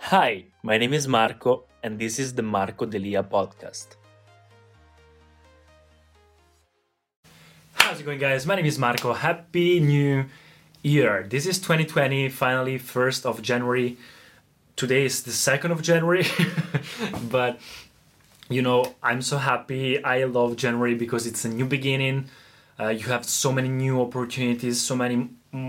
Hi, my name is Marco, and this is the Marco Delia podcast. How's it going, guys? My name is Marco. Happy New Year! This is 2020, finally, 1st of January. Today is the 2nd of January, but you know, I'm so happy. I love January because it's a new beginning. Uh, you have so many new opportunities, so many,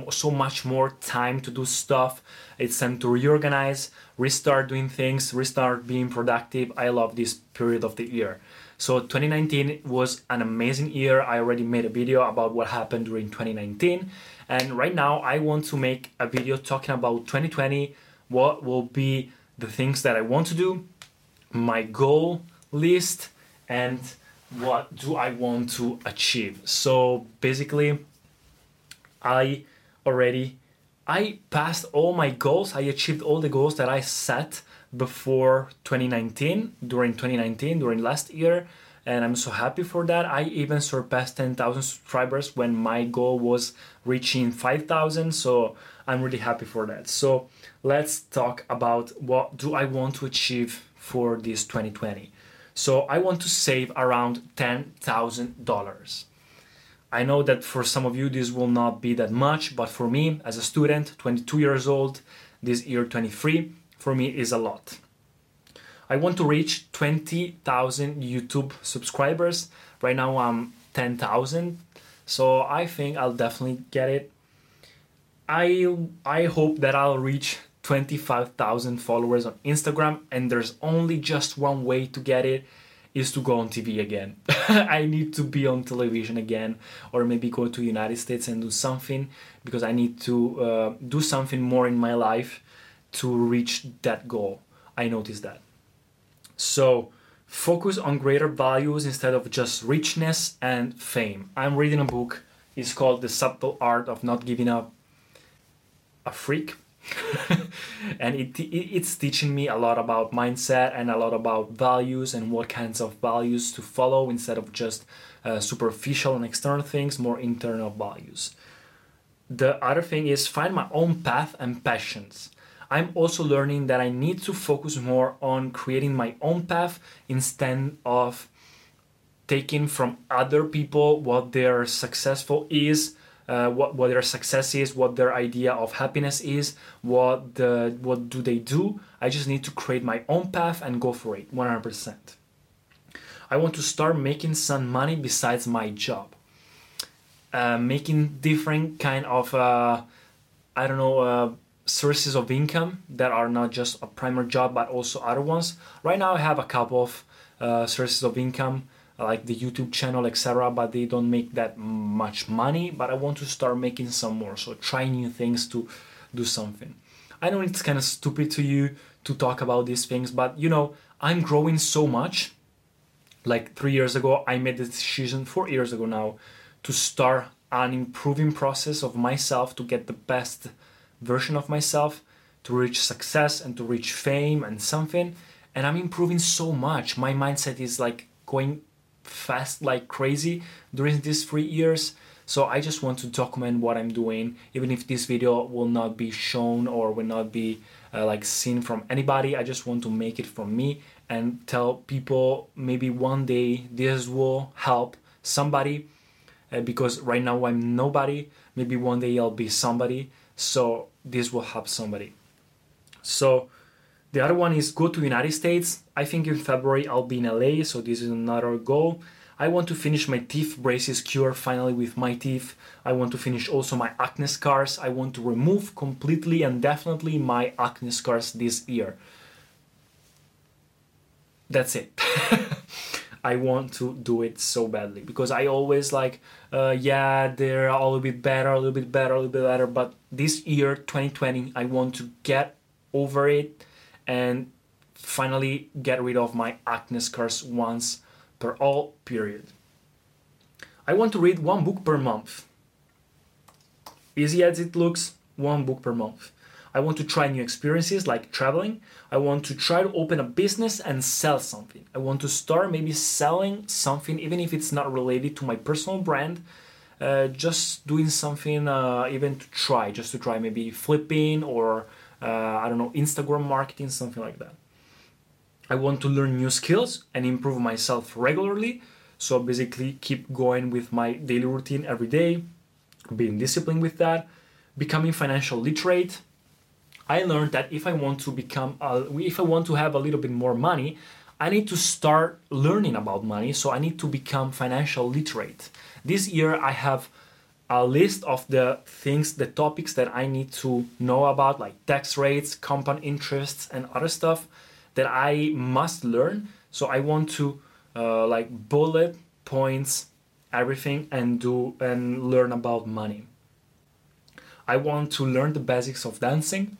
so much more time to do stuff. It's time to reorganize, restart doing things, restart being productive. I love this period of the year. So 2019 was an amazing year. I already made a video about what happened during 2019, and right now I want to make a video talking about 2020. What will be the things that I want to do, my goal list, and what do I want to achieve. So basically, I already I passed all my goals. I achieved all the goals that I set before 2019, during 2019, during last year, and I'm so happy for that. I even surpassed 10,000 subscribers when my goal was reaching 5,000, so I'm really happy for that. So let's talk about what do I want to achieve for this 2020. So I want to save around $10,000. I know that for some of you this will not be that much, but for me as a student, 22 years old, this year 23, for me is a lot. I want to reach 20,000 YouTube subscribers. Right now I'm 10,000, so I think I'll definitely get it. I I hope that I'll reach 25,000 followers on Instagram and there's only just one way to get it is to go on TV again. I need to be on television again, or maybe go to United States and do something because I need to uh, do something more in my life to reach that goal. I noticed that. So focus on greater values instead of just richness and fame. I'm reading a book. It's called The Subtle Art of Not Giving Up a Freak and it, it, it's teaching me a lot about mindset and a lot about values and what kinds of values to follow instead of just uh, superficial and external things more internal values. The other thing is find my own path and passions. I'm also learning that i need to focus more on creating my own path instead of taking from other people what their successful is uh, what, what their success is, what their idea of happiness is, what the what do they do. I just need to create my own path and go for it 100%. I want to start making some money besides my job. Uh, making different kind of uh, I don't know uh, sources of income that are not just a primary job but also other ones. Right now I have a couple of uh, sources of income like the YouTube channel, etc. But they don't make that much money. But I want to start making some more. So try new things to do something. I know it's kind of stupid to you to talk about these things, but you know, I'm growing so much. Like three years ago, I made the decision, four years ago now, to start an improving process of myself to get the best version of myself, to reach success and to reach fame and something. And I'm improving so much. My mindset is like going fast like crazy during these three years. So I just want to document what I'm doing, even if this video will not be shown or will not be uh, like seen from anybody. I just want to make it from me and tell people maybe one day this will help somebody uh, because right now I'm nobody. Maybe one day I'll be somebody. So this will help somebody. So the other one is go to United States. I think in February I'll be in LA, so this is another goal. I want to finish my teeth braces cure finally with my teeth. I want to finish also my acne scars. I want to remove completely and definitely my acne scars this year. That's it. I want to do it so badly because I always like, uh, yeah, they're a little bit better, a little bit better, a little bit better. But this year, 2020, I want to get over it and finally get rid of my acne scars once per all period. I want to read one book per month. Easy as it looks, one book per month. I want to try new experiences like traveling. I want to try to open a business and sell something. I want to start maybe selling something, even if it's not related to my personal brand. Uh, just doing something, uh, even to try, just to try maybe flipping or uh, I don't know, Instagram marketing, something like that. I want to learn new skills and improve myself regularly. So basically, keep going with my daily routine every day, being disciplined with that, becoming financial literate. I learned that if I want to become, a, if I want to have a little bit more money, I need to start learning about money. So I need to become financial literate. This year, I have a list of the things, the topics that I need to know about, like tax rates, compound interests, and other stuff that I must learn. So I want to uh, like bullet points everything and do and learn about money. I want to learn the basics of dancing.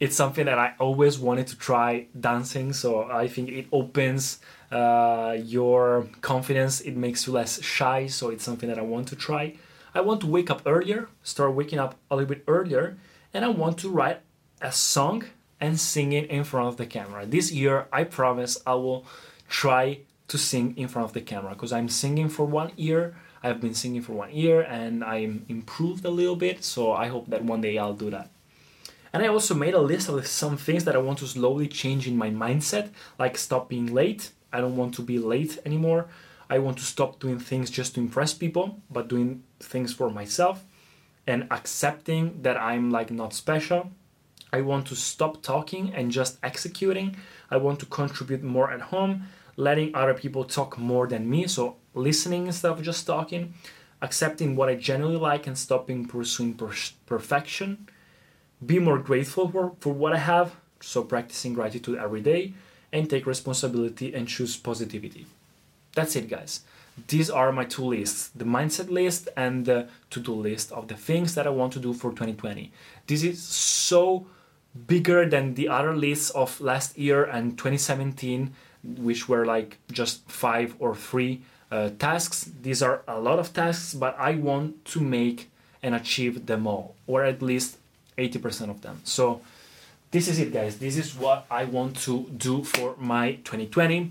It's something that I always wanted to try dancing, so I think it opens uh, your confidence, it makes you less shy, so it's something that I want to try. I want to wake up earlier, start waking up a little bit earlier, and I want to write a song and sing it in front of the camera. This year, I promise I will try to sing in front of the camera because I'm singing for one year. I've been singing for one year and I'm improved a little bit, so I hope that one day I'll do that. And I also made a list of some things that I want to slowly change in my mindset, like stop being late. I don't want to be late anymore. I want to stop doing things just to impress people, but doing things for myself and accepting that I'm like not special I want to stop talking and just executing. I want to contribute more at home, letting other people talk more than me. So, listening instead of just talking, accepting what I genuinely like and stopping pursuing per- perfection. Be more grateful for, for what I have. So, practicing gratitude every day and take responsibility and choose positivity. That's it, guys. These are my two lists the mindset list and the to do list of the things that I want to do for 2020. This is so bigger than the other lists of last year and 2017 which were like just five or three uh, tasks these are a lot of tasks but i want to make and achieve them all or at least 80% of them. So this is it guys. This is what i want to do for my 2020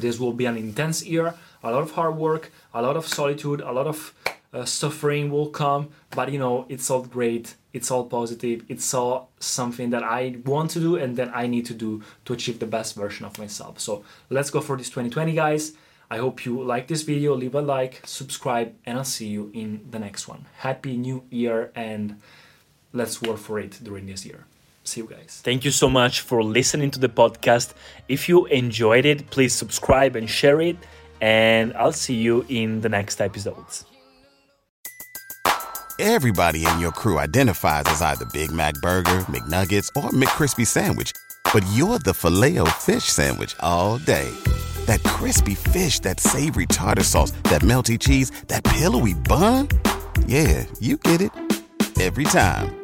this will be an intense year. A lot of hard work a lot of solitude a lot of uh, suffering will come. But you know it's all great. It's all positive. It's all something that i want to do and that i need to do to achieve the best version of myself. So let's go for this 2020 guys. I hope you like this video. Leave a like subscribe and i'll see you in the next one. Happy new year and let's work for it during this year see you guys thank you so much for listening to the podcast if you enjoyed it please subscribe and share it and i'll see you in the next episodes Everybody in your crew identifies as either Big Mac Burger, McNuggets, or McCrispy Sandwich. But you're the filet fish Sandwich all day. That crispy fish, that savory tartar sauce, that melty cheese, that pillowy bun. Yeah, you get it. Every time.